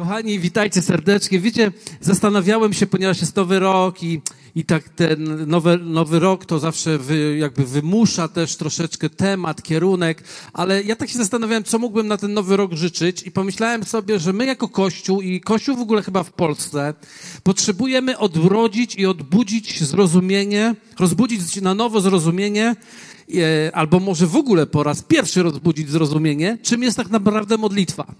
Kochani, witajcie serdecznie. Wiecie, zastanawiałem się, ponieważ jest nowy rok i, i tak ten nowy, nowy rok to zawsze wy, jakby wymusza też troszeczkę temat, kierunek, ale ja tak się zastanawiałem, co mógłbym na ten nowy rok życzyć i pomyślałem sobie, że my jako Kościół i Kościół w ogóle chyba w Polsce potrzebujemy odrodzić i odbudzić zrozumienie, rozbudzić na nowo zrozumienie e, albo może w ogóle po raz pierwszy rozbudzić zrozumienie, czym jest tak naprawdę modlitwa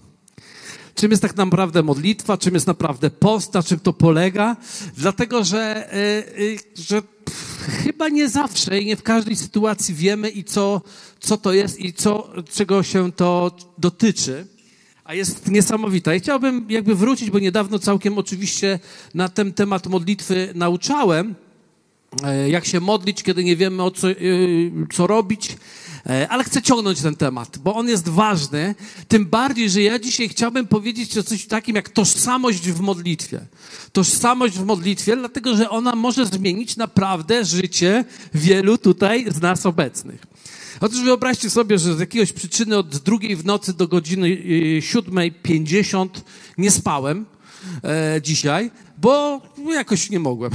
czym jest tak naprawdę modlitwa, czym jest naprawdę post, na czym to polega. Dlatego, że, yy, że pff, chyba nie zawsze i nie w każdej sytuacji wiemy i co, co to jest i co, czego się to dotyczy. A jest niesamowita. I chciałbym jakby wrócić, bo niedawno całkiem oczywiście na ten temat modlitwy nauczałem, e, jak się modlić, kiedy nie wiemy o co, co robić. E, ale chcę ciągnąć ten temat, bo on jest ważny. Tym bardziej, że ja dzisiaj chciałbym powiedzieć o coś takim jak tożsamość w modlitwie. Tożsamość w modlitwie, dlatego że ona może zmienić naprawdę życie wielu tutaj z nas obecnych. Otóż wyobraźcie sobie, że z jakiegoś przyczyny od drugiej w nocy do godziny y, siódmej pięćdziesiąt nie spałem e, dzisiaj, bo jakoś nie mogłem.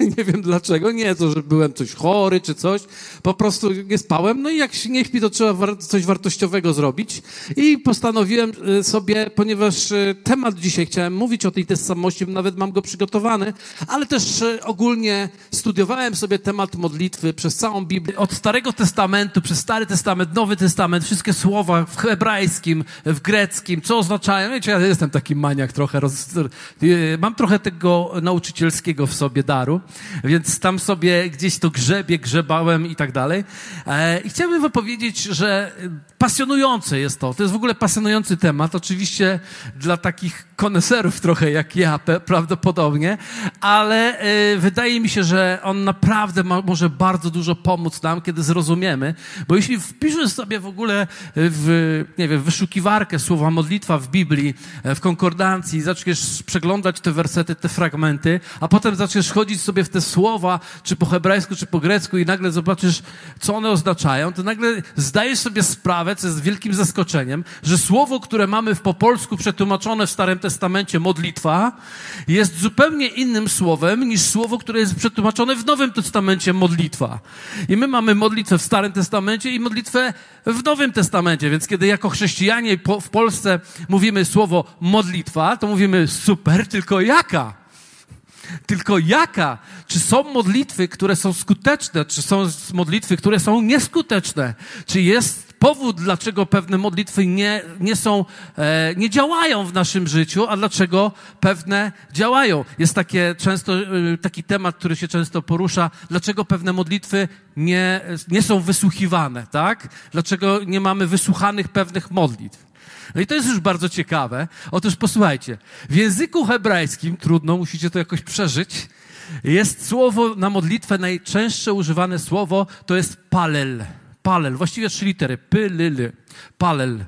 nie wiem dlaczego. Nie to, że byłem coś chory czy coś. Po prostu nie spałem. No i jak się nie śpi, to trzeba war coś wartościowego zrobić. I postanowiłem e, sobie, ponieważ e, temat dzisiaj chciałem mówić o tej tożsamości, nawet mam go przygotowany, ale też e, ogólnie studiowałem sobie temat modlitwy przez całą Biblię. Od Starego Testamentu, przez Stary Testament, Nowy Testament, wszystkie słowa w hebrajskim, w greckim, co oznaczają. Wiecie, ja jestem taki maniak trochę. Roz... Mam trochę tego tego nauczycielskiego w sobie daru, więc tam sobie gdzieś to grzebie, grzebałem i tak dalej. E, I chciałbym wam powiedzieć, że pasjonujące jest to. To jest w ogóle pasjonujący temat. Oczywiście dla takich koneserów trochę jak ja prawdopodobnie, ale e, wydaje mi się, że on naprawdę ma, może bardzo dużo pomóc nam, kiedy zrozumiemy, bo jeśli wpiszesz sobie w ogóle w, nie wiem, wyszukiwarkę słowa modlitwa w Biblii, e, w konkordancji, zaczniesz przeglądać te wersety, te fragmenty, a potem zaczniesz chodzić sobie w te słowa, czy po hebrajsku, czy po grecku i nagle zobaczysz, co one oznaczają, to nagle zdajesz sobie sprawę, co jest wielkim zaskoczeniem, że słowo, które mamy w po polsku przetłumaczone w Starym Testamencie, modlitwa, jest zupełnie innym słowem niż słowo, które jest przetłumaczone w Nowym Testamencie, modlitwa. I my mamy modlitwę w Starym Testamencie i modlitwę w Nowym Testamencie, więc kiedy jako chrześcijanie w Polsce mówimy słowo modlitwa, to mówimy super, tylko jaka? Tylko jaka? Czy są modlitwy, które są skuteczne, czy są modlitwy, które są nieskuteczne? Czy jest powód, dlaczego pewne modlitwy nie, nie są, e, nie działają w naszym życiu, a dlaczego pewne działają? Jest takie często, e, taki temat, który się często porusza, dlaczego pewne modlitwy nie, nie są wysłuchiwane, tak? Dlaczego nie mamy wysłuchanych pewnych modlitw? No i to jest już bardzo ciekawe. Otóż posłuchajcie, w języku hebrajskim, trudno, musicie to jakoś przeżyć, jest słowo na modlitwę, najczęstsze używane słowo to jest palel. Palel, właściwie trzy litery, py, ly, ly. palel.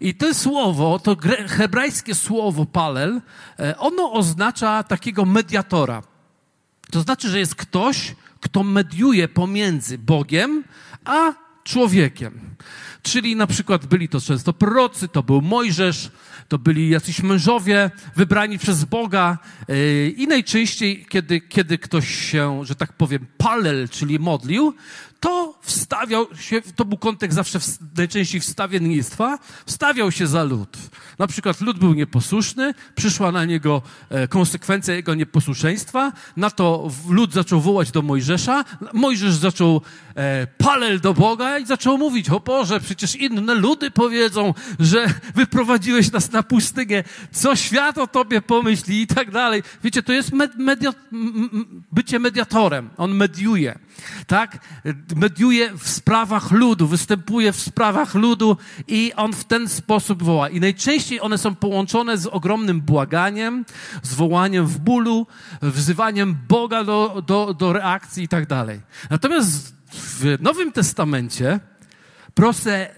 I to słowo, to hebrajskie słowo palel, e, ono oznacza takiego mediatora. To znaczy, że jest ktoś, kto mediuje pomiędzy Bogiem a człowiekiem. Czyli na przykład byli to często prorocy, to był Mojżesz, to byli jacyś mężowie wybrani przez Boga yy, i najczęściej, kiedy, kiedy ktoś się, że tak powiem, palel, czyli modlił, to wstawiał się, to był kontekst zawsze w, najczęściej wstawiennictwa, wstawiał się za lud. Na przykład lud był nieposłuszny, przyszła na niego e, konsekwencja jego nieposłuszeństwa, na to lud zaczął wołać do Mojżesza, Mojżesz zaczął e, palel do Boga i zaczął mówić, o Boże, inne ludy powiedzą, że wyprowadziłeś nas na pustynię, co świat o tobie pomyśli i tak dalej. Wiecie, to jest med, bycie mediatorem, on mediuje, tak? mediuje w sprawach ludu, występuje w sprawach ludu i on w ten sposób woła. I najczęściej one są połączone z ogromnym błaganiem, z wołaniem w bólu, wzywaniem Boga do, do, do reakcji i tak dalej. Natomiast w Nowym Testamencie proste,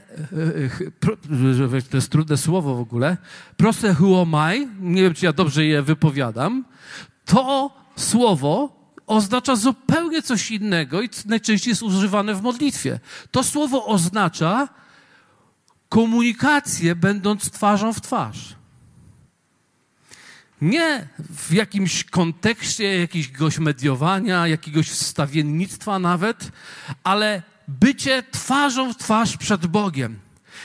to jest trudne słowo w ogóle, proste huomai, nie wiem, czy ja dobrze je wypowiadam, to słowo oznacza zupełnie coś innego i najczęściej jest używane w modlitwie. To słowo oznacza komunikację, będąc twarzą w twarz. Nie w jakimś kontekście jakiegoś mediowania, jakiegoś wstawiennictwa nawet, ale bycie twarzą w twarz przed Bogiem.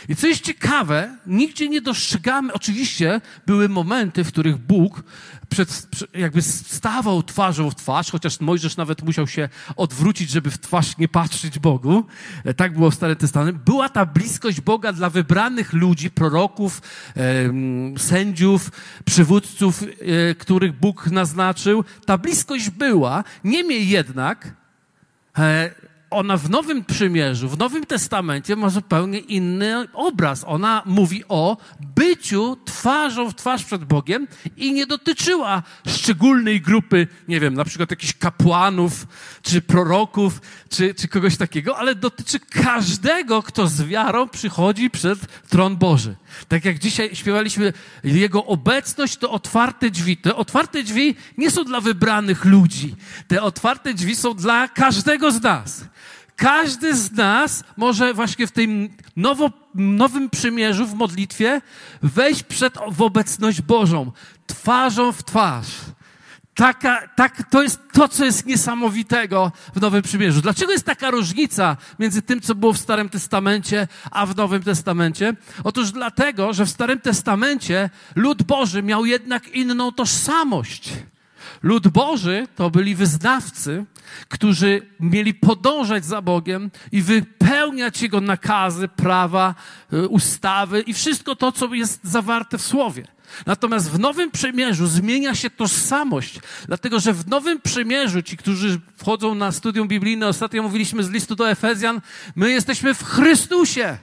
I co jest ciekawe, nigdzie nie dostrzegamy, oczywiście były momenty, w których Bóg przed, jakby stawał twarzą w twarz, chociaż Mojżesz nawet musiał się odwrócić, żeby w twarz nie patrzeć Bogu. E, tak było w Starym Testamencie. Była ta bliskość Boga dla wybranych ludzi, proroków, sędziów, przywódców, e, których Bóg naznaczył. Ta bliskość była. Niemniej jednak e, ona w Nowym Przymierzu, w Nowym Testamencie ma zupełnie inny obraz. Ona mówi o byciu twarzą w twarz przed Bogiem i nie dotyczyła szczególnej grupy, nie wiem, na przykład jakichś kapłanów, czy proroków, czy, czy kogoś takiego, ale dotyczy każdego, kto z wiarą przychodzi przed tron Boży. Tak jak dzisiaj śpiewaliśmy, Jego obecność to otwarte drzwi. Te otwarte drzwi nie są dla wybranych ludzi. Te otwarte drzwi są dla każdego z nas. Każdy z nas może właśnie w tym nowo, nowym przymierzu, w modlitwie, wejść przed w obecność Bożą, twarzą w twarz. Taka, tak, to jest to, co jest niesamowitego w Nowym Przymierzu. Dlaczego jest taka różnica między tym, co było w Starym Testamencie, a w Nowym Testamencie? Otóż dlatego, że w Starym Testamencie lud Boży miał jednak inną tożsamość. Lud Boży to byli wyznawcy, którzy mieli podążać za Bogiem i wypełniać Jego nakazy, prawa, y, ustawy i wszystko to, co jest zawarte w Słowie. Natomiast w Nowym Przymierzu zmienia się tożsamość, dlatego że w Nowym Przymierzu ci, którzy wchodzą na studium biblijne, ostatnio mówiliśmy z listu do Efezjan, my jesteśmy w Chrystusie.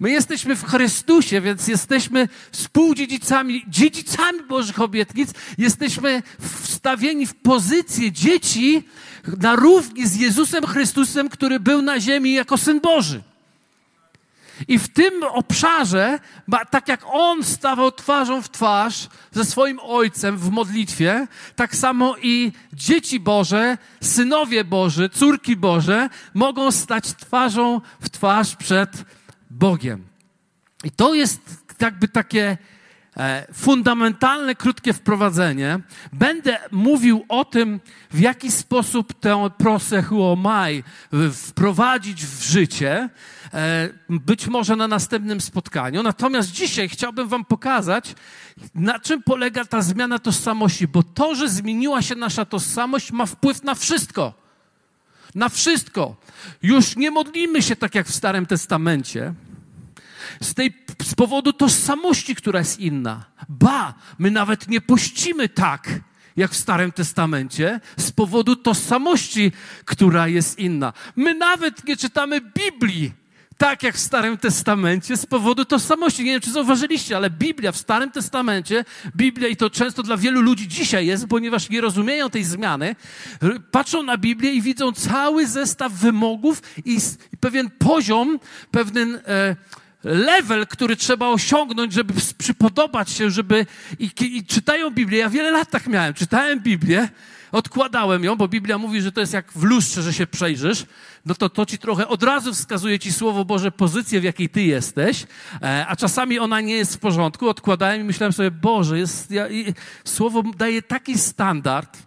My jesteśmy w Chrystusie, więc jesteśmy współdziedzicami, dziedzicami Bożych obietnic. Jesteśmy wstawieni w pozycję dzieci na równi z Jezusem Chrystusem, który był na ziemi jako Syn Boży. I w tym obszarze, tak jak on stawał twarzą w twarz ze swoim ojcem w modlitwie, tak samo i dzieci Boże, synowie Boży, córki Boże mogą stać twarzą w twarz przed Bogiem. I to jest jakby takie e, fundamentalne, krótkie wprowadzenie. Będę mówił o tym, w jaki sposób tę prosechuomai wprowadzić w życie, e, być może na następnym spotkaniu. Natomiast dzisiaj chciałbym wam pokazać, na czym polega ta zmiana tożsamości, bo to, że zmieniła się nasza tożsamość, ma wpływ na wszystko. Na wszystko. Już nie modlimy się tak jak w Starym Testamencie. Z, tej, z powodu tożsamości, która jest inna. Ba, my nawet nie pościmy tak, jak w Starym Testamencie, z powodu tożsamości, która jest inna. My nawet nie czytamy Biblii tak jak w Starym Testamencie z powodu tożsamości. Nie wiem, czy zauważyliście, ale Biblia w Starym Testamencie, Biblia i to często dla wielu ludzi dzisiaj jest, ponieważ nie rozumieją tej zmiany, patrzą na Biblię i widzą cały zestaw wymogów i, pewien poziom, pewien e, level, który trzeba osiągnąć, żeby przypodobać się, żeby i, i czytają Biblię. Ja wiele lat tak miałem. Czytałem Biblię, odkładałem ją, bo Biblia mówi, że to jest jak w lustrze, że się przejrzysz, no to to ci trochę od razu wskazuje ci Słowo Boże pozycję, w jakiej ty jesteś, e, a czasami ona nie jest w porządku. Odkładałem i myślałem sobie, Boże, jest, ja, Słowo daje taki standard,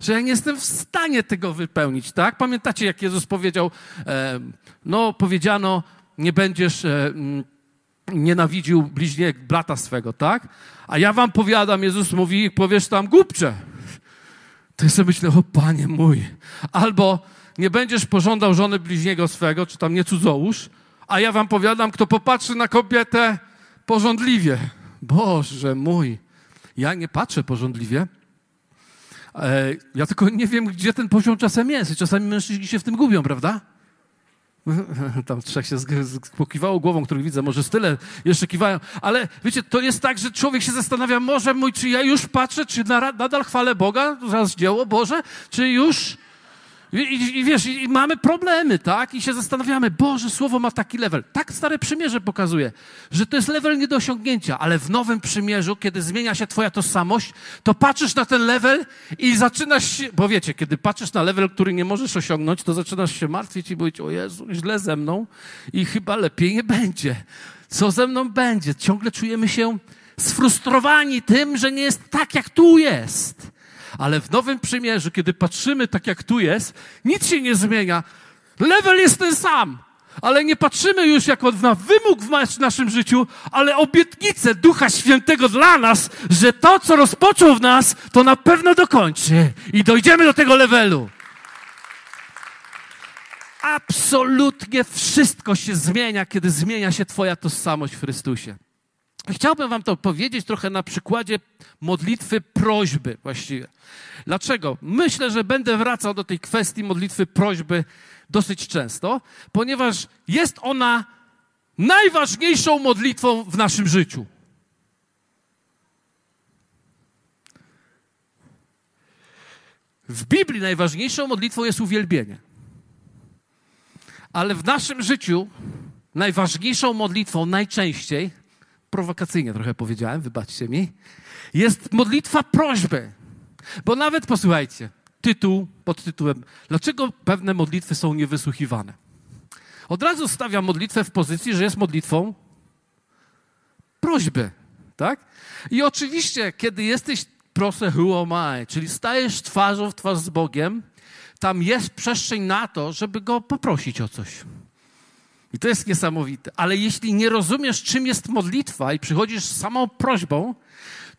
że ja nie jestem w stanie tego wypełnić, tak? Pamiętacie, jak Jezus powiedział, e, no powiedziano, nie będziesz e, mm, nienawidził bliźniego, brata swego, tak? A ja wam powiadam, Jezus mówi, powiesz tam głupcze. To ja sobie myślę, o Panie mój. Albo nie będziesz pożądał żony bliźniego swego, czy tam nie cudzołóż, a ja wam powiadam, kto popatrzy na kobietę porządliwie. Boże mój. Ja nie patrzę porządliwie. E, ja tylko nie wiem, gdzie ten poziom czasem jest. czasami mężczyźni się w tym gubią, prawda? Tam trzech się pokiwało głową, których widzę, może z tyle jeszcze kiwają. Ale wiecie, to jest tak, że człowiek się zastanawia, może mój, czy ja już patrzę, czy nadal chwalę Boga za dzieło Boże, czy już i, i, wiesz, i, mamy problemy, tak? I się zastanawiamy, Boże, słowo ma taki level. Tak Stare Przymierze pokazuje, że to jest level nie do osiągnięcia, ale w Nowym Przymierzu, kiedy zmienia się Twoja tożsamość, to patrzysz na ten level i zaczynasz się, bo wiecie, kiedy patrzysz na level, który nie możesz osiągnąć, to zaczynasz się martwić i mówić, o Jezu, źle ze mną i chyba lepiej nie będzie. Co ze mną będzie? Ciągle czujemy się sfrustrowani tym, że nie jest tak, jak tu jest. Ale w Nowym Przymierzu, kiedy patrzymy tak, jak tu jest, nic się nie zmienia. Level jest ten sam. Ale nie patrzymy już jako na wymóg w naszym życiu, ale obietnicę Ducha Świętego dla nas, że to, co rozpoczął w nas, to na pewno dokończy i dojdziemy do tego levelu. Absolutnie wszystko się zmienia, kiedy zmienia się Twoja tożsamość w Chrystusie. Chciałbym Wam to powiedzieć trochę na przykładzie modlitwy prośby właściwie. Dlaczego? Myślę, że będę wracał do tej kwestii modlitwy prośby dosyć często, ponieważ jest ona najważniejszą modlitwą w naszym życiu. W Biblii najważniejszą modlitwą jest uwielbienie. Ale w naszym życiu najważniejszą modlitwą najczęściej, prowokacyjnie trochę powiedziałem, wybaczcie mi, jest modlitwa prośby. Bo nawet posłuchajcie, tytuł pod tytułem Dlaczego pewne modlitwy są niewysłuchiwane? Od razu stawia modlitwę w pozycji, że jest modlitwą prośby, tak? I oczywiście, kiedy jesteś proszę who am I, czyli stajesz twarzą w twarz z Bogiem, tam jest przestrzeń na to, żeby Go poprosić o coś. I to jest niesamowite. Ale jeśli nie rozumiesz, czym jest modlitwa i przychodzisz z samą prośbą,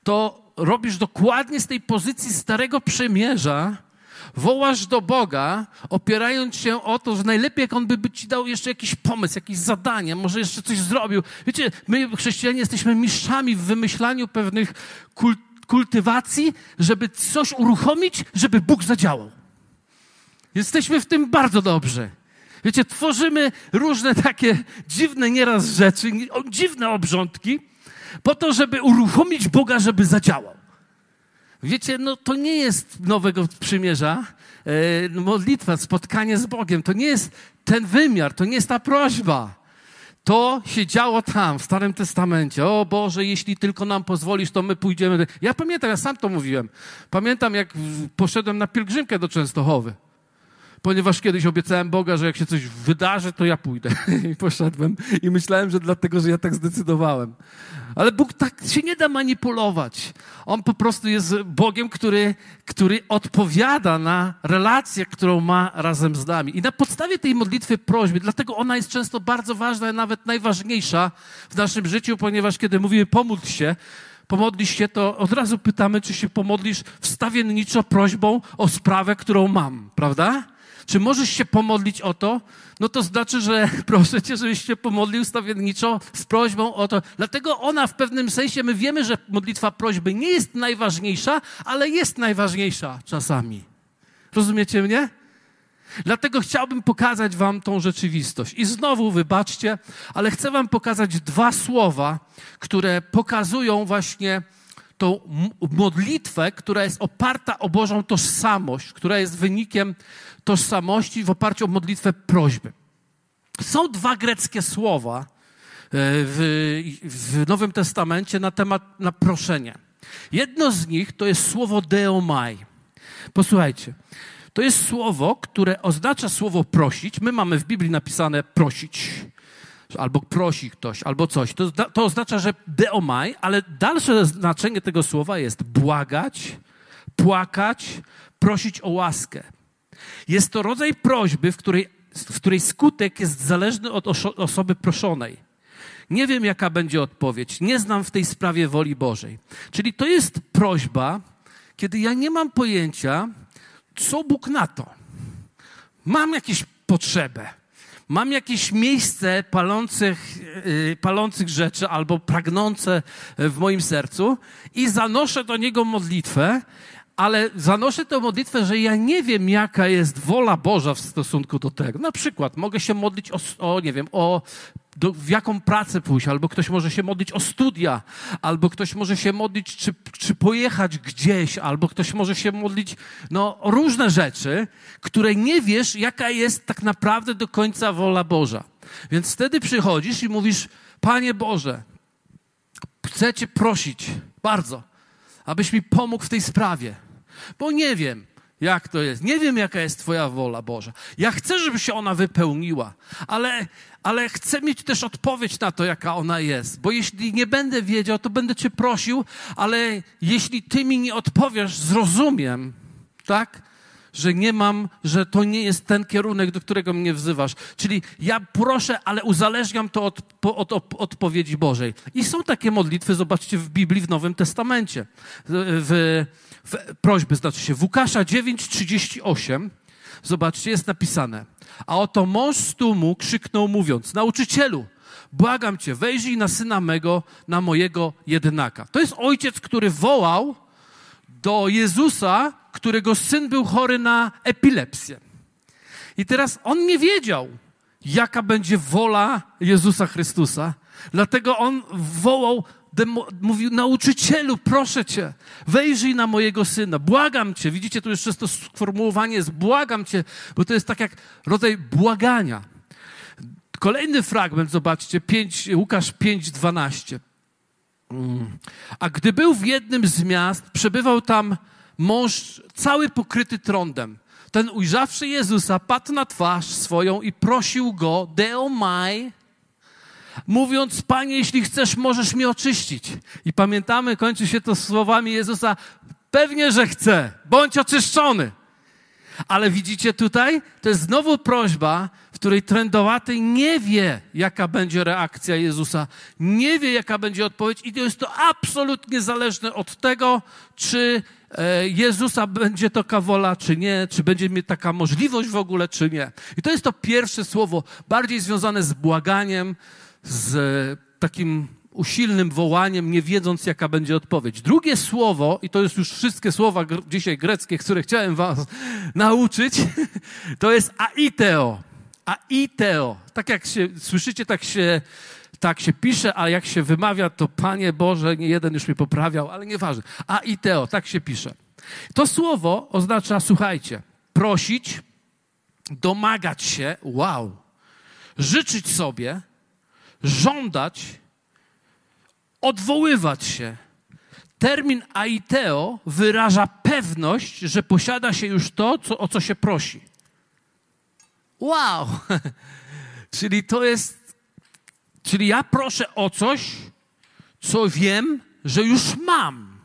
to robisz dokładnie z tej pozycji Starego Przymierza wołasz do Boga, opierając się o to, że najlepiej jak On by ci dał jeszcze jakiś pomysł, jakieś zadanie, może jeszcze coś zrobił. Wiecie, my chrześcijanie jesteśmy mistrzami w wymyślaniu pewnych kult kultywacji, żeby coś uruchomić, żeby Bóg zadziałał. Jesteśmy w tym bardzo dobrze. Wiecie, tworzymy różne takie dziwne nieraz rzeczy, dziwne obrządki, po to, żeby uruchomić Boga, żeby zadziałał. Wiecie, no to nie jest nowego przymierza, e, modlitwa, spotkanie z Bogiem. To nie jest ten wymiar, to nie jest ta prośba. To się działo tam, w Starym Testamencie. O Boże, jeśli tylko nam pozwolisz, to my pójdziemy. Ja pamiętam, ja sam to mówiłem. Pamiętam, jak poszedłem na pielgrzymkę do Częstochowy ponieważ kiedyś obiecałem Boga, że jak się coś wydarzy, to ja pójdę. I poszedłem i myślałem, że dlatego, że ja tak zdecydowałem. Ale Bóg tak się nie da manipulować. On po prostu jest Bogiem, który, który odpowiada na relację, którą ma razem z nami. I na podstawie tej modlitwy prośby, dlatego ona jest często bardzo ważna, nawet najważniejsza w naszym życiu, ponieważ kiedy mówimy pomódl się, pomodlisz się, to od razu pytamy, czy się pomodlisz wstawienniczo prośbą o sprawę, którą mam, prawda? Czy możesz się pomodlić o to? No to znaczy, że proszę cię, żebyś się pomodlił stawienniczo z prośbą o to. Dlatego ona w pewnym sensie, my wiemy, że modlitwa prośby nie jest najważniejsza, ale jest najważniejsza czasami. Rozumiecie mnie? Dlatego chciałbym pokazać Wam tą rzeczywistość. I znowu, wybaczcie, ale chcę Wam pokazać dwa słowa, które pokazują właśnie tą modlitwę, która jest oparta o Bożą tożsamość, która jest wynikiem tożsamości w oparciu o modlitwę prośby. Są dwa greckie słowa e, w, w Nowym Testamencie na temat na proszenie. Jedno z nich to jest słowo deomai. Posłuchajcie. To jest słowo, które oznacza słowo prosić. My mamy w Biblii napisane prosić albo prosi ktoś, albo coś. To, to oznacza, że deomai, ale dalsze znaczenie tego słowa jest błagać, płakać, prosić o łaskę. Jest to rodzaj prośby, w której, w której skutek jest zależny od osoby proszonej. Nie wiem, jaka będzie odpowiedź. Nie znam w tej sprawie woli Bożej. Czyli to jest prośba, kiedy ja nie mam pojęcia, co Bóg na to. Mam jakieś potrzebę mam jakieś miejsce palących, yy, palących rzeczy albo pragnące w moim sercu i zanoszę do niego modlitwę, ale zanoszę tę modlitwę, że ja nie wiem, jaka jest wola Boża w stosunku do tego. Na przykład mogę się modlić o, o nie wiem, o do, w jaką pracę pójść, albo ktoś może się modlić o studia, albo ktoś może się modlić, czy, czy pojechać gdzieś, albo ktoś może się modlić, no, o różne rzeczy, które nie wiesz, jaka jest tak naprawdę do końca wola Boża. Więc wtedy przychodzisz i mówisz, Panie Boże, chcę Cię prosić bardzo, abyś mi pomógł w tej sprawie, bo nie wiem, Jak to jest? Nie wiem, jaka jest Twoja wola, Boża. Ja chcę, żeby się ona wypełniła, ale, ale chcę mieć też odpowiedź na to, jaka ona jest. Bo jeśli nie będę wiedział, to będę Cię prosił, ale jeśli Ty mi nie odpowiesz, zrozumiem, tak? Że nie mam, że to nie jest ten kierunek, do którego mnie wzywasz. Czyli ja proszę, ale uzależniam to od, od, od odpowiedzi Bożej. I są takie modlitwy, zobaczcie, w Biblii, w Nowym Testamencie. W, w, prośby, znaczy się, w Łukasza 9:38, zobaczcie, jest napisane. A oto mąż z tłumu krzyknął mówiąc, nauczycielu, błagam cię, wejrzyj na syna mego, na mojego jedynaka. To jest ojciec, który wołał do Jezusa, którego syn był chory na epilepsję. I teraz on nie wiedział, jaka będzie wola Jezusa Chrystusa. Dlatego on wołał mówił, nauczycielu, proszę cię, wejrzyj na mojego syna, błagam cię. Widzicie, tu jeszcze to sformułowanie jest błagam cię, bo to jest tak jak rodzaj błagania. Kolejny fragment, zobaczcie, 5, Łukasz 5, 12. Mm. A gdy był w jednym z miast, przebywał tam mąż cały pokryty trądem. Ten ujrzawszy Jezusa, padł na twarz swoją i prosił go, Deo mai, mówiąc, Panie, jeśli chcesz, możesz mnie oczyścić. I pamiętamy, kończy się to słowami Jezusa, pewnie, że chcę, bądź oczyszczony. Ale widzicie tutaj, to jest znowu prośba, w której trędowaty nie wie, jaka będzie reakcja Jezusa, nie wie, jaka będzie odpowiedź, i to jest to absolutnie zależne od tego, czy e, Jezusa będzie to kawola, czy nie, czy będzie mieć taka możliwość w ogóle, czy nie. I to jest to pierwsze słowo, bardziej związane z błaganiem, z takim usilnym wołaniem, nie wiedząc, jaka będzie odpowiedź. Drugie słowo, i to jest już wszystkie słowa dzisiaj greckie, które chciałem was nauczyć, to jest aiteo. Aiteo. Tak jak się słyszycie, tak się, tak się pisze, a jak się wymawia, to Panie Boże, nie jeden już mi poprawiał, ale nieważne. Aiteo, tak się pisze. To słowo oznacza, słuchajcie, prosić, domagać się, wow, życzyć sobie, żądać, odwoływać się. Termin aiteo wyraża pewność, że posiada się już to, co, o co się prosi. Wow! czyli to jest. Czyli ja proszę o coś, co wiem, że już mam.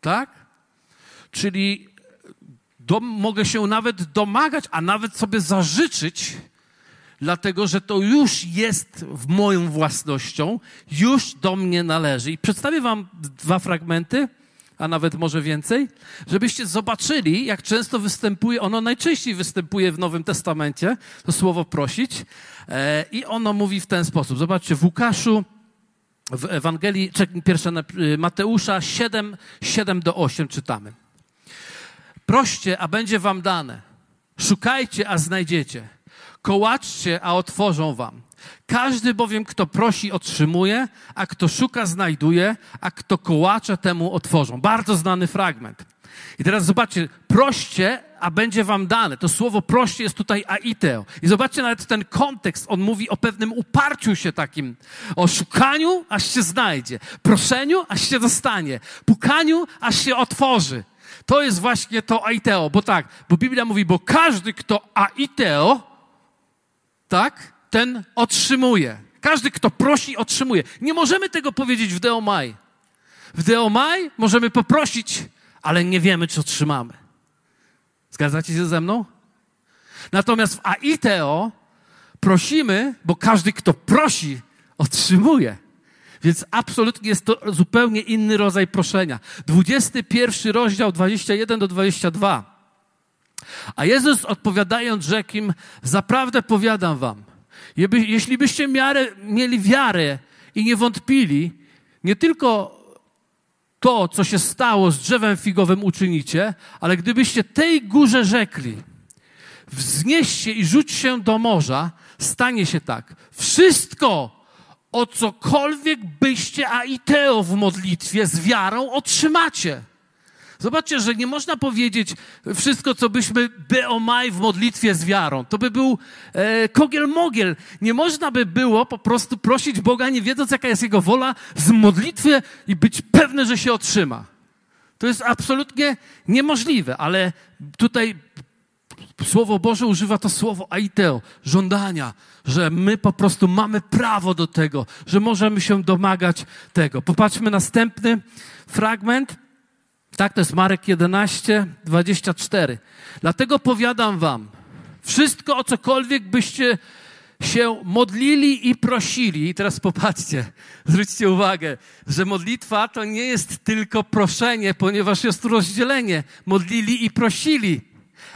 Tak? Czyli do, mogę się nawet domagać, a nawet sobie zażyczyć dlatego że to już jest w moją własnością, już do mnie należy. I przedstawię Wam dwa fragmenty, a nawet może więcej, żebyście zobaczyli, jak często występuje, ono najczęściej występuje w Nowym Testamencie, to słowo prosić, e, i ono mówi w ten sposób. Zobaczcie, w Łukaszu, w Ewangelii, pierwsza y, Mateusza 7, 7 do 8 czytamy. Proście, a będzie wam dane. Szukajcie, a znajdziecie. Kołaczcie, a otworzą wam. Każdy bowiem, kto prosi, otrzymuje, a kto szuka, znajduje, a kto kołacze, temu otworzą. Bardzo znany fragment. I teraz zobaczcie, proście, a będzie wam dane. To słowo proście jest tutaj aiteo. I zobaczcie nawet ten kontekst. On mówi o pewnym uparciu się takim. O szukaniu, aż się znajdzie. Proszeniu, aż się dostanie. Pukaniu, aż się otworzy. To jest właśnie to aiteo. Bo tak, bo Biblia mówi, bo każdy, kto aiteo, tak, ten otrzymuje. Każdy, kto prosi, otrzymuje. Nie możemy tego powiedzieć w Deomaj. W Deomaj możemy poprosić, ale nie wiemy, czy otrzymamy. Zgadzacie się ze mną? Natomiast w Aiteo prosimy, bo każdy, kto prosi, otrzymuje. Więc absolutnie jest to zupełnie inny rodzaj proszenia. 21 rozdział 21 do 22. A Jezus odpowiadając rzekł im, zaprawdę powiadam wam, jeśli byście miarę, mieli wiarę i nie wątpili, nie tylko to, co się stało z drzewem figowym uczynicie, ale gdybyście tej górze rzekli, wznieś się i rzuć się do morza, stanie się tak. Wszystko, o cokolwiek byście aiteo w modlitwie z wiarą otrzymacie. Zobaczcie, że nie można powiedzieć wszystko, co byśmy beomaj w modlitwie z wiarą. To by był e, kogiel-mogiel. Nie można by było po prostu prosić Boga, nie wiedząc, jaka jest Jego wola, z modlitwy i być pewny, że się otrzyma. To jest absolutnie niemożliwe, ale tutaj Słowo Boże używa to słowo aiteo, żądania, że my po prostu mamy prawo do tego, że możemy się domagać tego. Popatrzmy następny fragment. Tak, to jest Marek 11, 24. Dlatego powiadam wam, wszystko o cokolwiek byście się modlili i prosili. I teraz popatrzcie, zwróćcie uwagę, że modlitwa to nie jest tylko proszenie, ponieważ jest tu rozdzielenie. Modlili i prosili.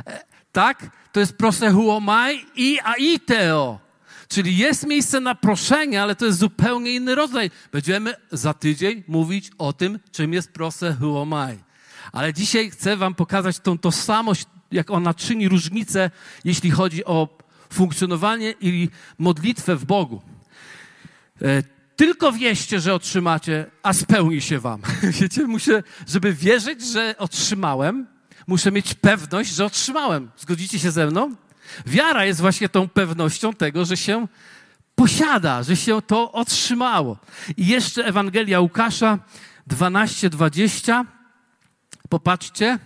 E, tak? To jest prosehuomai i aiteo. Czyli jest miejsce na proszenie, ale to jest zupełnie inny rodzaj. Będziemy za tydzień mówić o tym, czym jest prosehuomai. Ale dzisiaj chcę wam pokazać tą tożsamość, jak ona czyni różnicę, jeśli chodzi o funkcjonowanie i modlitwę w Bogu. E, tylko wieście, że otrzymacie, a spełni się wam. Wiecie, muszę, żeby wierzyć, że otrzymałem, muszę mieć pewność, że otrzymałem. Zgodzicie się ze mną? Wiara jest właśnie tą pewnością tego, że się posiada, że się to otrzymało. I jeszcze Ewangelia Łukasza 12:20. Popatrzcie.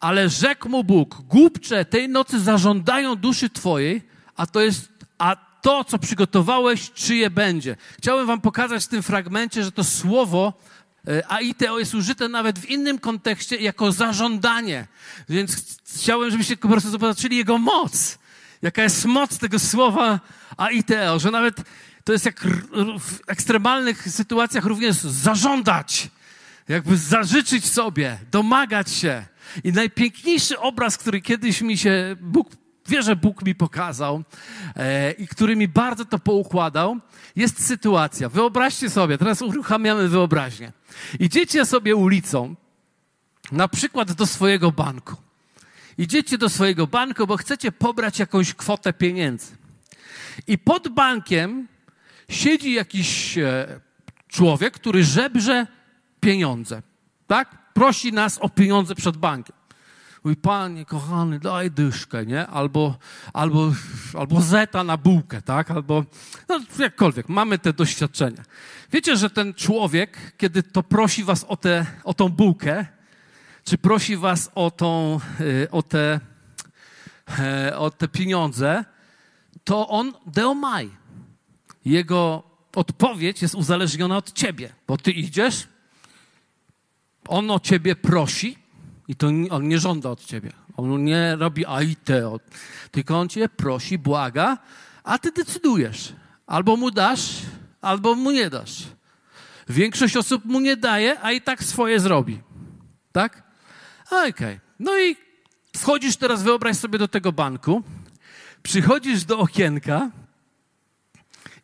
Ale rzekł mu Bóg, głupcze, tej nocy zażądają duszy Twojej, a to jest, a to, co przygotowałeś, czyje będzie. Chciałem Wam pokazać w tym fragmencie, że to słowo e, aiteo jest użyte nawet w innym kontekście jako zażądanie. Więc chciałem, żebyście po prostu zobaczyli jego moc. Jaka jest moc tego słowa aiteo, że nawet to jest jak w ekstremalnych sytuacjach również zażądać, jakby zażyczyć sobie, domagać się. I najpiękniejszy obraz, który kiedyś mi się Bóg, wie, że Bóg mi pokazał e, i który mi bardzo to poukładał, jest sytuacja. Wyobraźcie sobie, teraz uruchamiamy wyobraźnię. Idziecie sobie ulicą, na przykład do swojego banku. Idziecie do swojego banku, bo chcecie pobrać jakąś kwotę pieniędzy. I pod bankiem siedzi jakiś e, człowiek, który żebrze pieniądze. Tak? prosi nas o pieniądze przed bankiem. Mówi, panie kochany, daj dyszkę, nie? Albo, albo, albo zeta na bułkę, tak? Albo, no jakkolwiek, mamy te doświadczenia. Wiecie, że ten człowiek, kiedy to prosi was o, te, o tą bułkę, czy prosi was o, tą, y, o, te, e, o te pieniądze, to on deomaj. Jego odpowiedź jest uzależniona od ciebie, bo ty idziesz, on o ciebie prosi i to on nie żąda od ciebie. On nie robi aiteo, tylko on cię prosi, błaga, a ty decydujesz. Albo mu dasz, albo mu nie dasz. Większość osób mu nie daje, a i tak swoje zrobi. Tak? Okej. Okay. No i wchodzisz teraz, wyobraź sobie do tego banku, przychodzisz do okienka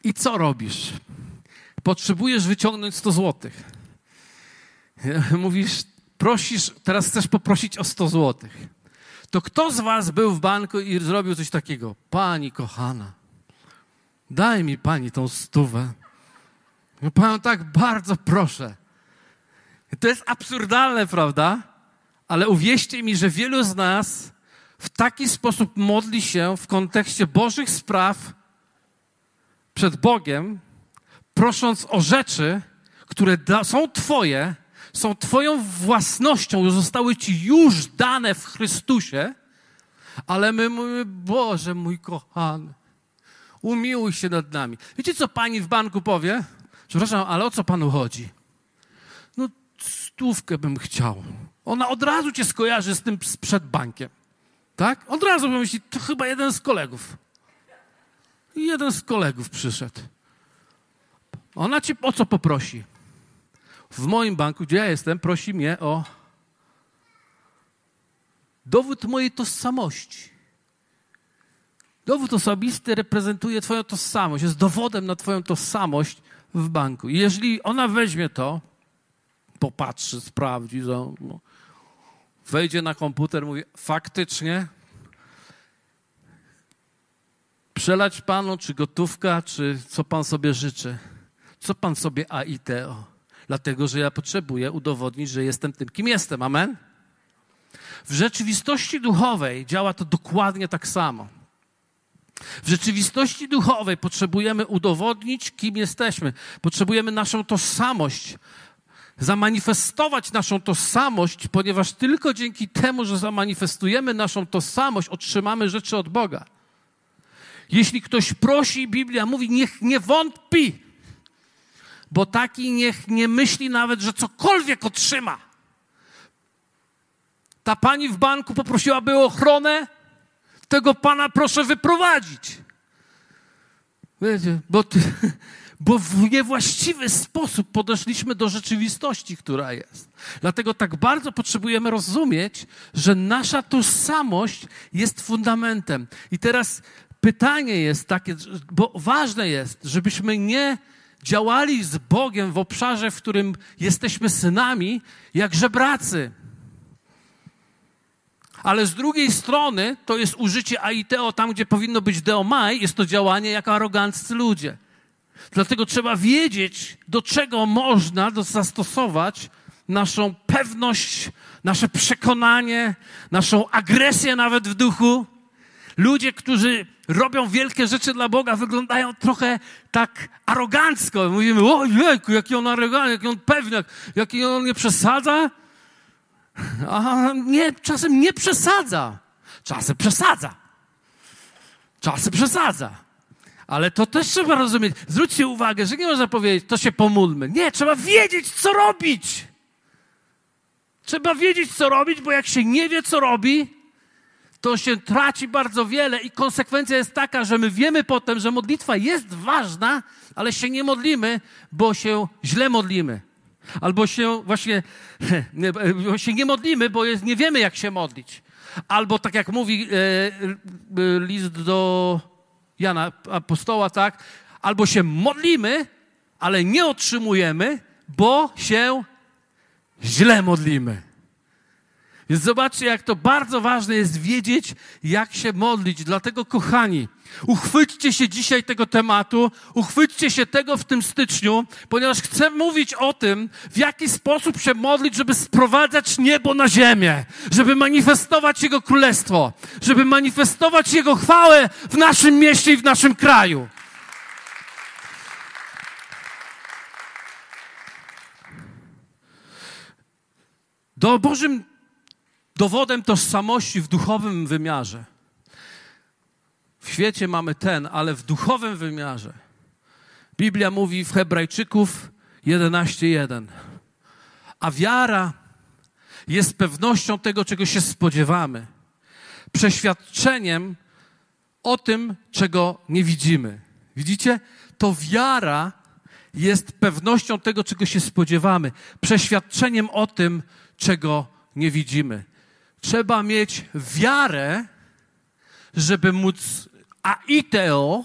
i co robisz? Potrzebujesz wyciągnąć 100 złotych. mówisz, prosisz, teraz chcesz poprosić o 100 złotych. To kto z was był w banku i zrobił coś takiego? Pani kochana, daj mi pani tą stówę. Panią tak bardzo proszę. To jest absurdalne, prawda? Ale uwierzcie mi, że wielu z nas w taki sposób modli się w kontekście Bożych spraw przed Bogiem, prosząc o rzeczy, które da, są Twoje, są Twoją własnością, zostały Ci już dane w Chrystusie, ale my mówimy, Boże mój kochany, umiłuj się nad nami. Wiecie, co pani w banku powie? Przepraszam, ale o co panu chodzi? No, stówkę bym chciał. Ona od razu cię skojarzy z tym przed bankiem. Tak? Od razu pomyśli, to chyba jeden z kolegów. Jeden z kolegów przyszedł. Ona cię o co poprosi? W moim banku, gdzie ja jestem, prosi mnie o dowód mojej tożsamości. Dowód osobisty reprezentuje Twoją tożsamość, jest dowodem na Twoją tożsamość w banku. I jeżeli ona weźmie to, popatrzy, sprawdzi, no, wejdzie na komputer, mówi, faktycznie przelać Panu, czy gotówka, czy co Pan sobie życzy. Co Pan sobie AITO? Dlatego że ja potrzebuję udowodnić, że jestem tym, kim jestem. Amen? W rzeczywistości duchowej działa to dokładnie tak samo. W rzeczywistości duchowej potrzebujemy udowodnić, kim jesteśmy. Potrzebujemy naszą tożsamość zamanifestować naszą tożsamość, ponieważ tylko dzięki temu, że zamanifestujemy naszą tożsamość, otrzymamy rzeczy od Boga. Jeśli ktoś prosi, Biblia mówi, niech nie wątpi, bo taki niech nie myśli nawet, że cokolwiek otrzyma. Ta pani w banku poprosiłaby o ochronę, tego pana proszę wyprowadzić. Wiecie, bo, ty, bo w niewłaściwy sposób podeszliśmy do rzeczywistości, która jest. Dlatego tak bardzo potrzebujemy rozumieć, że nasza tożsamość jest fundamentem. I teraz pytanie jest takie, bo ważne jest, żebyśmy nie działali z Bogiem w obszarze, w którym jesteśmy synami, jak żebracy. Ale z drugiej strony to jest użycie aiteo tam, gdzie powinno być deomai, jest to działanie jak aroganccy ludzie. Dlatego trzeba wiedzieć, do czego można zastosować naszą pewność, nasze przekonanie, naszą agresję nawet w duchu. Ludzie, którzy robią wielkie rzeczy dla Boga, wyglądają trochę tak arogancko. Mówimy, o jejku, jaki on arogancki, jaki on pewniak, jaki on nie przesadza. A nie, czasem nie przesadza. Czasem przesadza. Czasem przesadza. Ale to też trzeba rozumieć. Zwróćcie uwagę, że nie można powiedzieć, to się pomódlmy. Nie, trzeba wiedzieć, co robić. Trzeba wiedzieć, co robić, bo jak się nie wie, co robi, to się traci bardzo wiele i konsekwencja jest taka, że my wiemy potem, że modlitwa jest ważna, ale się nie modlimy, bo się źle modlimy. Albo się właśnie nie, się nie modlimy, bo jest, nie wiemy, jak się modlić. Albo tak jak mówi e, e, list do Jana Apostoła, tak? Albo się modlimy, ale nie otrzymujemy, bo się źle modlimy. Więc zobaczcie, jak to bardzo ważne jest wiedzieć, jak się modlić. Dlatego, kochani, uchwyćcie się dzisiaj tego tematu, uchwyćcie się tego w tym styczniu, ponieważ chcę mówić o tym, w jaki sposób się modlić, żeby sprowadzać niebo na ziemię, żeby manifestować Jego królestwo, żeby manifestować Jego chwałę w naszym mieście i w naszym kraju. Do Bożym dowodem tożsamości w duchowym wymiarze. W świecie mamy ten, ale w duchowym wymiarze. Biblia mówi w Hebrajczyków 11:1. A wiara jest pewnością tego, czego się spodziewamy, przeświadczeniem o tym, czego nie widzimy. Widzicie? To wiara jest pewnością tego, czego się spodziewamy, przeświadczeniem o tym, czego nie widzimy. Trzeba mieć wiarę, żeby móc aiteo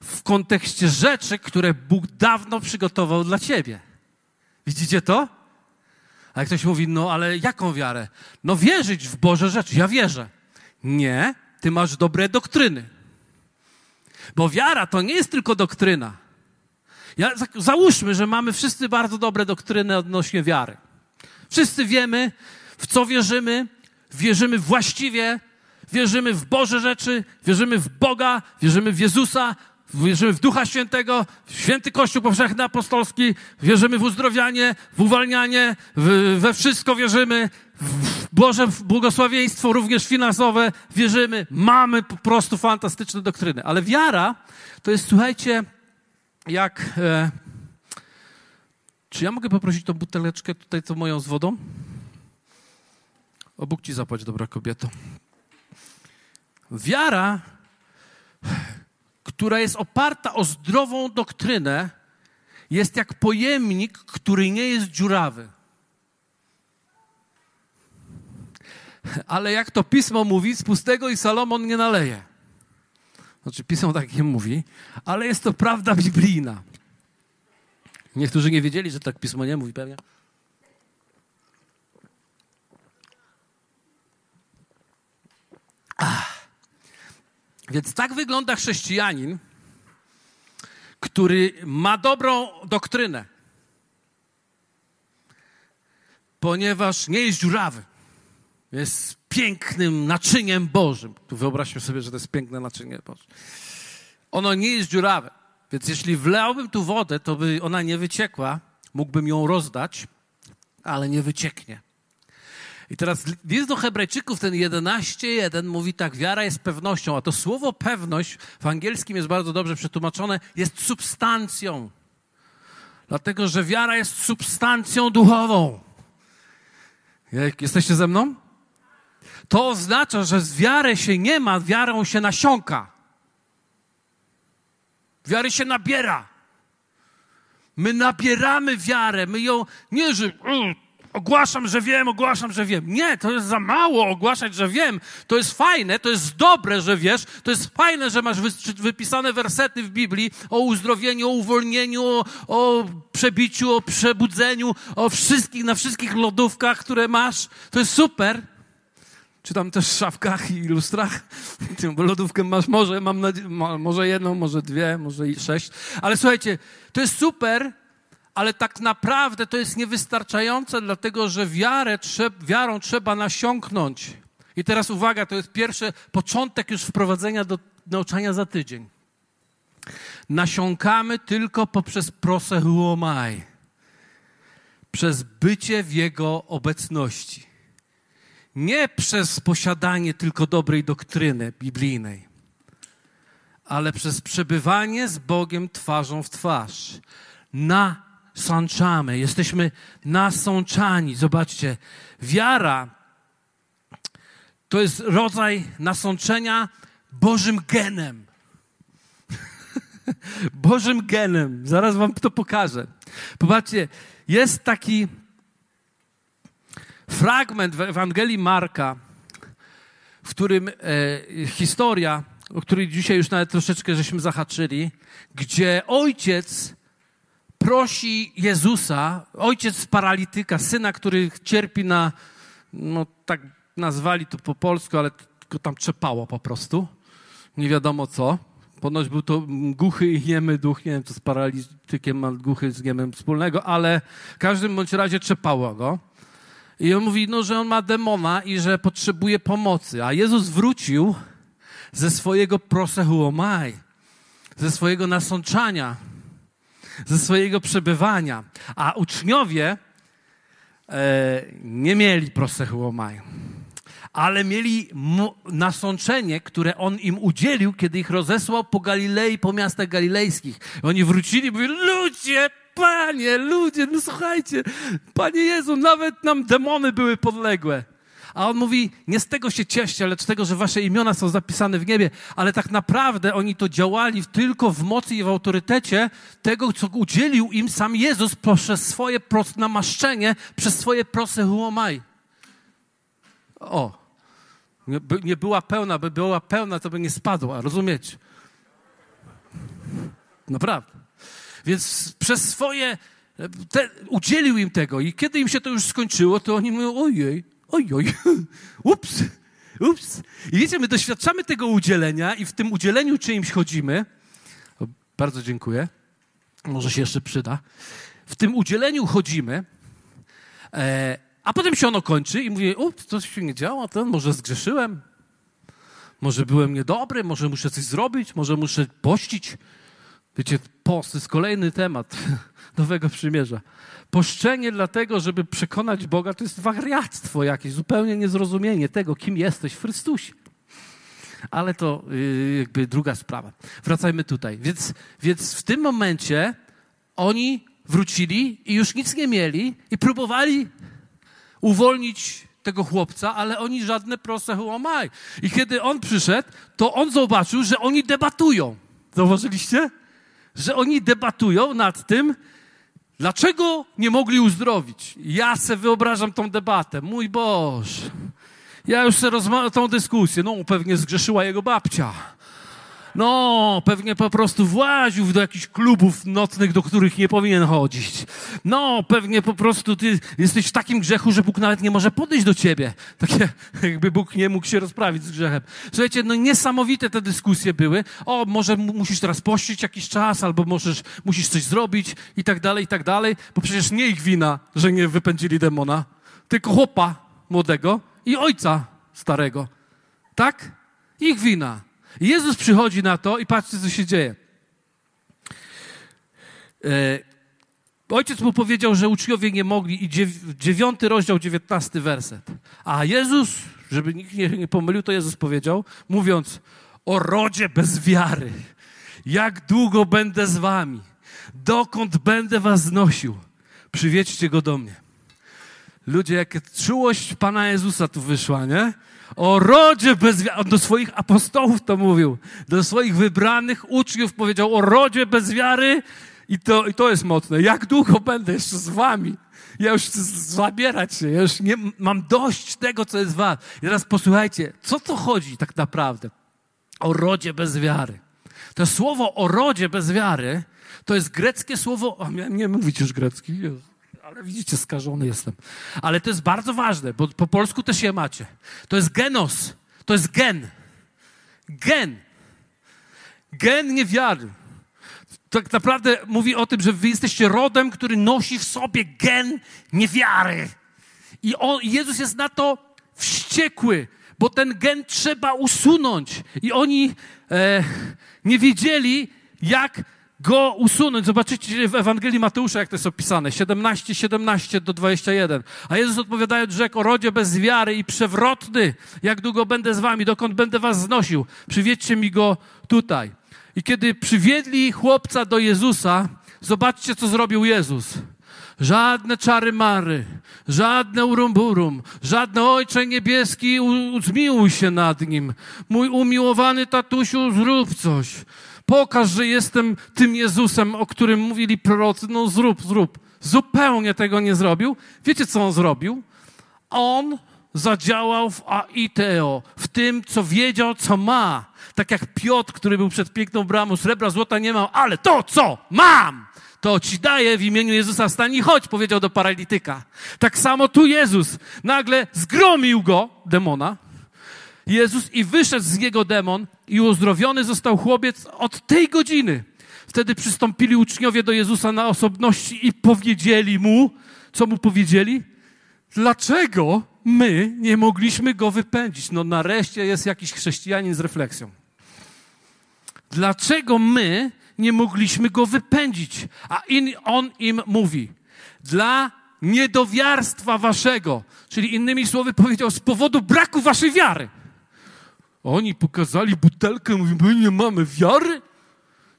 w kontekście rzeczy, które Bóg dawno przygotował dla ciebie. Widzicie to? A jak ktoś mówi, no ale jaką wiarę? No wierzyć w Boże rzeczy. Ja wierzę. Nie, ty masz dobre doktryny. Bo wiara to nie jest tylko doktryna. Ja, załóżmy, że mamy wszyscy bardzo dobre doktryny odnośnie wiary. Wszyscy wiemy, w co wierzymy, wierzymy właściwie, wierzymy w Boże rzeczy, wierzymy w Boga, wierzymy w Jezusa, wierzymy w Ducha Świętego, w święty Kościół Powszechny Apostolski, wierzymy w uzdrowianie, w uwalnianie, w, we wszystko wierzymy, w Boże błogosławieństwo, również finansowe, wierzymy, mamy po prostu fantastyczne doktryny. Ale wiara to jest, słuchajcie, jak... E, czy ja mogę poprosić tą buteleczkę tutaj, co moją z wodą? O Bóg ci zapłać, dobra kobieto. Wiara, która jest oparta o zdrową doktrynę, jest jak pojemnik, który nie jest dziurawy. Ale jak to pismo mówi, z pustego i Salomon nie naleje. Znaczy, pismo tak nie mówi, ale jest to prawda biblijna. Niektórzy nie wiedzieli, że tak pismo nie mówi, pewnie. Ach. Więc tak wygląda chrześcijanin, który ma dobrą doktrynę, ponieważ nie jest dziurawy. Jest pięknym naczyniem Bożym. Tu wyobraźmy sobie, że to jest piękne naczynie Boże. Ono nie jest dziurawe. Więc jeśli wlałbym tu wodę, to by ona nie wyciekła, mógłbym ją rozdać ale nie wycieknie. I teraz list do Hebrajczyków, ten 11.1 mówi tak, wiara jest pewnością, a to słowo pewność w angielskim jest bardzo dobrze przetłumaczone, jest substancją. Dlatego, że wiara jest substancją duchową. Jesteście ze mną? To oznacza, że z wiary się nie ma, wiarą się nasiąka. Wiary się nabiera. My nabieramy wiarę, my ją nie, że ogłaszam, że wiem, ogłaszam, że wiem. Nie, to jest za mało ogłaszać, że wiem. To jest fajne, to jest dobre, że wiesz. To jest fajne, że masz wypisane wersety w Biblii o uzdrowieniu, o uwolnieniu, o, o przebiciu, o przebudzeniu, o wszystkich, na wszystkich lodówkach, które masz. To jest super. Czy tam też w szafkach i lustrach? Bo lodówkę masz może, mam nadzieję, może jedną, może dwie, może sześć. Ale słuchajcie, to jest super, ale tak naprawdę to jest niewystarczające, dlatego że wiarę, wiarą trzeba nasiąknąć. I teraz uwaga, to jest pierwszy początek już wprowadzenia do nauczania za tydzień. Nasiąkamy tylko poprzez prosehuomai, przez bycie w Jego obecności. Nie przez posiadanie tylko dobrej doktryny biblijnej, ale przez przebywanie z Bogiem twarzą w twarz. Na sączamy, jesteśmy nasączani. Zobaczcie, wiara to jest rodzaj nasączenia Bożym genem. Bożym genem. Zaraz wam to pokażę. Popatrzcie, jest taki fragment w Ewangelii Marka, w którym e, historia, o której dzisiaj już nawet troszeczkę żeśmy zahaczyli, gdzie ojciec prosi Jezusa, ojciec paralityka, syna, który cierpi na, no tak nazwali to po polsku, ale tylko tam czepało po prostu. Nie wiadomo co. Ponoć był to głuchy i niemy duch. Nie wiem, co z paralitykiem ma głuchy z niemym wspólnego, ale w każdym bądź razie czepało go. I on mówi, no, że on ma demona i że potrzebuje pomocy. A Jezus wrócił ze swojego prosehuomai, ze swojego nasączania ze swojego przebywania. A uczniowie e, nie mieli prosechuomaj, ale mieli nasączenie, które on im udzielił, kiedy ich rozesłał po Galilei, po miastach galilejskich. Oni wrócili i mówili, ludzie, panie, ludzie, no słuchajcie, panie Jezu, nawet nam demony były podległe. A on mówi, nie z tego się cieszcie, lecz z tego, że wasze imiona są zapisane w niebie. Ale tak naprawdę oni to działali tylko w mocy i w autorytecie tego, co udzielił im sam Jezus przez swoje namaszczenie, przez swoje prosy huomai. O, nie, nie była pełna, by była pełna, to by nie spadła, rozumiecie? Naprawdę. Więc przez swoje, te, udzielił im tego i kiedy im się to już skończyło, to oni mówią, ojej, oj, oj, ups, ups. I wiecie, my doświadczamy tego udzielenia i w tym udzieleniu czyimś chodzimy. O, bardzo dziękuję. Może się jeszcze przyda. W tym udzieleniu chodzimy, e, a potem się ono kończy i mówię, o, coś się nie działa, to może zgrzeszyłem, może byłem niedobry, może muszę coś zrobić, może muszę pościć. Wiecie, post jest kolejny temat Nowego Przymierza. Poszczenie dlatego, żeby przekonać Boga, to jest wariactwo jakieś, zupełnie niezrozumienie tego, kim jesteś w Chrystusie. Ale to yy, jakby druga sprawa. Wracajmy tutaj. Więc, więc w tym momencie oni wrócili i już nic nie mieli i próbowali uwolnić tego chłopca, ale oni żadne proste łamaj. I kiedy on przyszedł, to on zobaczył, że oni debatują. Zauważyliście? Że oni debatują nad tym, Dlaczego nie mogli uzdrowić? Ja se wyobrażam tą debatę. Mój Boże. Ja już sobie rozmawiam tą dyskusję. No, pewnie zgrzeszyła jego babcia. No, pewnie po prostu właził do jakichś klubów nocnych, do których nie powinien chodzić. No, pewnie po prostu ty jesteś w takim grzechu, że Bóg nawet nie może podejść do ciebie. Takie, jakby Bóg nie mógł się rozprawić z grzechem. Słuchajcie, no niesamowite te dyskusje były. O, może musisz teraz pościć jakiś czas, albo możesz, musisz coś zrobić i tak dalej, i tak dalej. Bo przecież nie ich wina, że nie wypędzili demona, tylko chłopa młodego i ojca starego. Tak? Ich wina. Jezus przychodzi na to i patrzcie, co się dzieje. E, Ojciec mu powiedział, że uczniowie nie mogli i dziewiąty rozdział, dziewiętnasty werset. A Jezus, żeby nikt nie, nie pomylił, to Jezus powiedział, mówiąc o rodzie bez wiary. Jak długo będę z wami? Dokąd będę was znosił? Przywiedźcie go do mnie. Ludzie, jakie czułość Pana Jezusa tu wyszła, nie? O rodzie bez wiary. Do swoich apostołów to mówił. Do swoich wybranych uczniów powiedział o rodzie bez wiary. I to, I to jest mocne. Jak długo będę jeszcze z wami? Ja już chcę zabierać się. Ja już nie, mam dość tego, co jest was. I teraz posłuchajcie, co to chodzi tak naprawdę? O rodzie bez wiary. To słowo o rodzie bez wiary to jest greckie słowo. A miałem nie mówić już grecki. Ale widzicie, skażony jestem. Ale to jest bardzo ważne, bo po polsku też je macie. To jest genos. To jest gen. Gen. Gen niewiary. Tak naprawdę mówi o tym, że wy jesteście rodem, który nosi w sobie gen niewiary. I on, Jezus jest na to wściekły, bo ten gen trzeba usunąć. I oni e, nie wiedzieli, jak go usunąć. Zobaczycie w Ewangelii Mateusza, jak to jest opisane. 17, 17 do 21. A Jezus odpowiadając rzekł o rodzie bez wiary i przewrotny, jak długo będę z wami, dokąd będę was znosił. Przywiedźcie mi go tutaj. I kiedy przywiedli chłopca do Jezusa, zobaczcie, co zrobił Jezus. Żadne czary mary, żadne urumburum, żadne Ojcze Niebieski, zmiłuj się nad nim. Mój umiłowany tatusiu, zrób coś. Pokaż, że jestem tym Jezusem, o którym mówili prorocy. No zrób, zrób. Zupełnie tego nie zrobił. Wiecie, co on zrobił? On zadziałał w aiteo, w tym, co wiedział, co ma. Tak jak Piotr, który był przed piękną bramą, srebra, złota nie mam, ale to, co mam, to ci daję w imieniu Jezusa, stań i chodź, powiedział do paralityka. Tak samo tu Jezus nagle zgromił go, demona, Jezus i wyszedł z niego demon i uzdrowiony został chłopiec od tej godziny. Wtedy przystąpili uczniowie do Jezusa na osobności i powiedzieli mu, co mu powiedzieli? Dlaczego my nie mogliśmy go wypędzić? No nareszcie jest jakiś chrześcijanin z refleksją. Dlaczego my nie mogliśmy go wypędzić? A in, on im mówi, dla niedowiarstwa waszego, czyli innymi słowy powiedział, z powodu braku waszej wiary. Oni pokazali butelkę, mówią, my nie mamy wiary?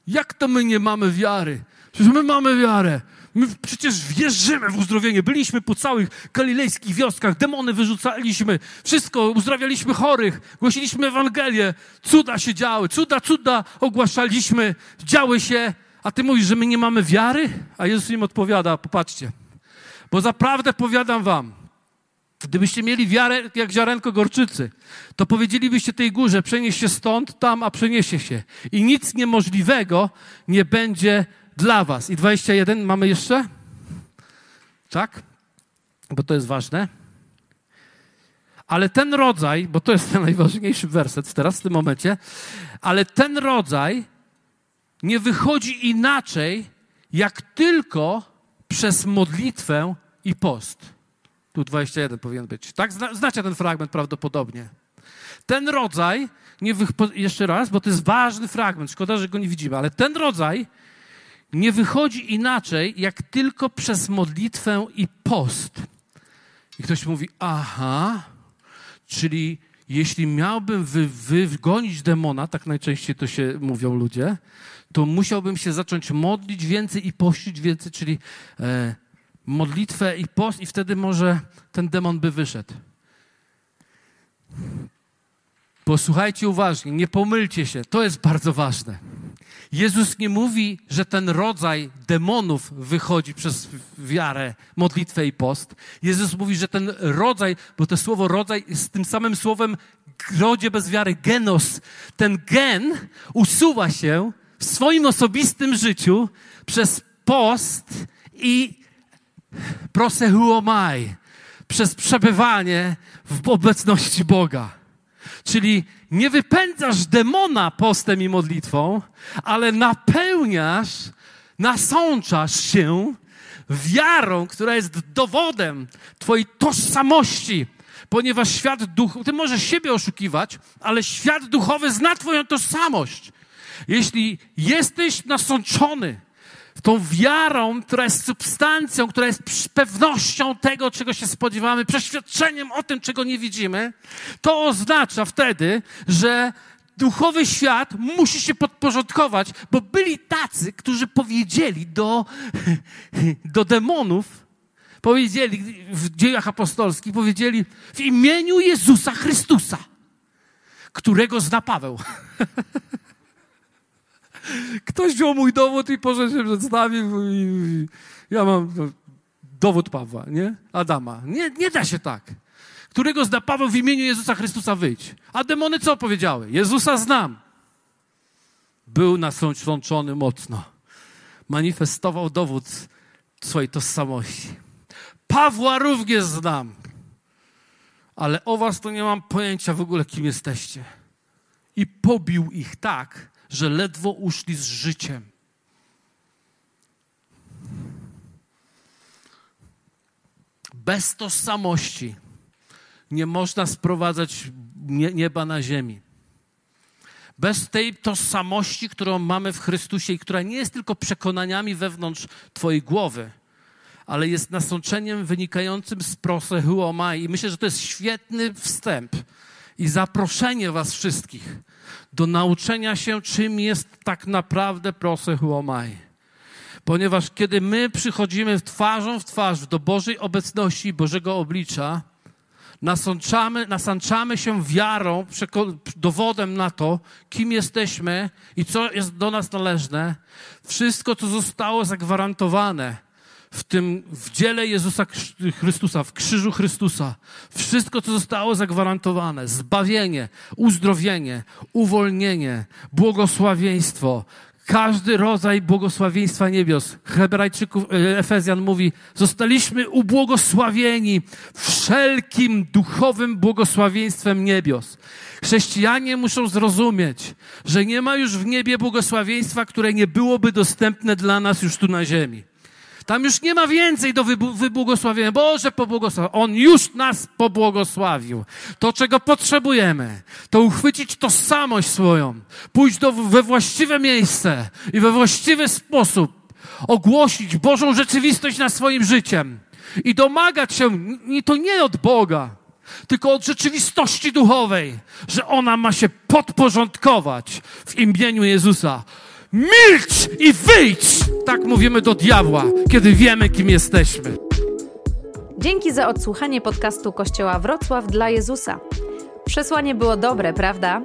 Jak to my nie mamy wiary? Przecież my mamy wiarę. My przecież wierzymy w uzdrowienie. Byliśmy po całych galilejskich wioskach, demony wyrzucaliśmy, wszystko, uzdrawialiśmy chorych, głosiliśmy Ewangelię, cuda się działy, cuda, cuda ogłaszaliśmy, działy się, a ty mówisz, że my nie mamy wiary? A Jezus im odpowiada, popatrzcie, bo zaprawdę powiadam wam, Gdybyście mieli wiarę jak ziarenko gorczycy, to powiedzielibyście tej górze, przenieś się stąd, tam, a przeniesie się. I nic niemożliwego nie będzie dla was. I 21 mamy jeszcze? Tak? Bo to jest ważne. Ale ten rodzaj, bo to jest ten najważniejszy werset teraz w tym momencie, ale ten rodzaj nie wychodzi inaczej, jak tylko przez modlitwę i post. Tu 21 powinien być. Tak? Znacie ten fragment prawdopodobnie. Ten rodzaj, nie jeszcze raz, bo to jest ważny fragment, szkoda, że go nie widzimy, ale ten rodzaj nie wychodzi inaczej, jak tylko przez modlitwę i post. I ktoś mówi, aha, czyli jeśli miałbym wy, wygonić demona, tak najczęściej to się mówią ludzie, to musiałbym się zacząć modlić więcej i pościć więcej, czyli e, modlitwę i post, i wtedy może ten demon by wyszedł. Posłuchajcie uważnie, nie pomylcie się, to jest bardzo ważne. Jezus nie mówi, że ten rodzaj demonów wychodzi przez wiarę, modlitwę i post. Jezus mówi, że ten rodzaj, bo to słowo rodzaj jest tym samym słowem rodzie bez wiary, genos. Ten gen usuwa się w swoim osobistym życiu przez post i prosehuomai, przez przebywanie w obecności Boga. Czyli nie wypędzasz demona postem i modlitwą, ale napełniasz, nasączasz się wiarą, która jest dowodem Twojej tożsamości, ponieważ świat duchowy, Ty możesz siebie oszukiwać, ale świat duchowy zna Twoją tożsamość. Jeśli jesteś nasączony tą wiarą, która jest substancją, która jest pewnością tego, czego się spodziewamy, przeświadczeniem o tym, czego nie widzimy, to oznacza wtedy, że duchowy świat musi się podporządkować, bo byli tacy, którzy powiedzieli do, do demonów, powiedzieli w dziejach apostolskich, powiedzieli w imieniu Jezusa Chrystusa, którego zna Paweł. Ktoś wziął mój dowód i poszedł się przedstawił i ja mam dowód Pawła, nie? Adama. Nie, nie da się tak. Którego zna Paweł w imieniu Jezusa Chrystusa wyjdź. A demony co powiedziały? Jezusa znam. Był nasączony mocno. Manifestował dowód swojej tożsamości. Pawła również znam. Ale o was to nie mam pojęcia w ogóle, kim jesteście. I pobił ich tak, że ledwo uszli z życiem. Bez tożsamości nie można sprowadzać nieba na ziemi. Bez tej tożsamości, którą mamy w Chrystusie i która nie jest tylko przekonaniami wewnątrz Twojej głowy, ale jest nasączeniem wynikającym z prosy huomai. I myślę, że to jest świetny wstęp i zaproszenie Was wszystkich do nauczenia się, czym jest tak naprawdę prosy huomai. Ponieważ kiedy my przychodzimy twarzą w twarz do Bożej obecności, Bożego oblicza, nasączamy, nasanczamy się wiarą, dowodem na to, kim jesteśmy i co jest do nas należne. Wszystko, co zostało zagwarantowane w tym, w dziele Jezusa Chrystusa, w krzyżu Chrystusa. Wszystko, co zostało zagwarantowane, zbawienie, uzdrowienie, uwolnienie, błogosławieństwo, każdy rodzaj błogosławieństwa niebios. Hebrajczyków, e, Efezjan mówi, zostaliśmy ubłogosławieni wszelkim duchowym błogosławieństwem niebios. Chrześcijanie muszą zrozumieć, że nie ma już w niebie błogosławieństwa, które nie byłoby dostępne dla nas już tu na ziemi. Tam już nie ma więcej do wybłogosławienia. Boże, pobłogosławił. On już nas pobłogosławił. To, czego potrzebujemy, to uchwycić tożsamość swoją, pójść do, we właściwe miejsce i we właściwy sposób ogłosić Bożą rzeczywistość na swoim życiem i domagać się, i to nie od Boga, tylko od rzeczywistości duchowej, że ona ma się podporządkować w imieniu Jezusa. Milcz i wyjdź! Tak mówimy do diabła, kiedy wiemy, kim jesteśmy. Dzięki za odsłuchanie podcastu Kościoła Wrocław dla Jezusa. Przesłanie było dobre, prawda?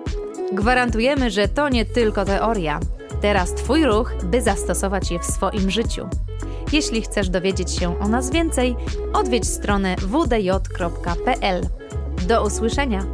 Gwarantujemy, że to nie tylko teoria. Teraz Twój ruch, by zastosować je w swoim życiu. Jeśli chcesz dowiedzieć się o nas więcej, odwiedź stronę wdj.pl. Do usłyszenia!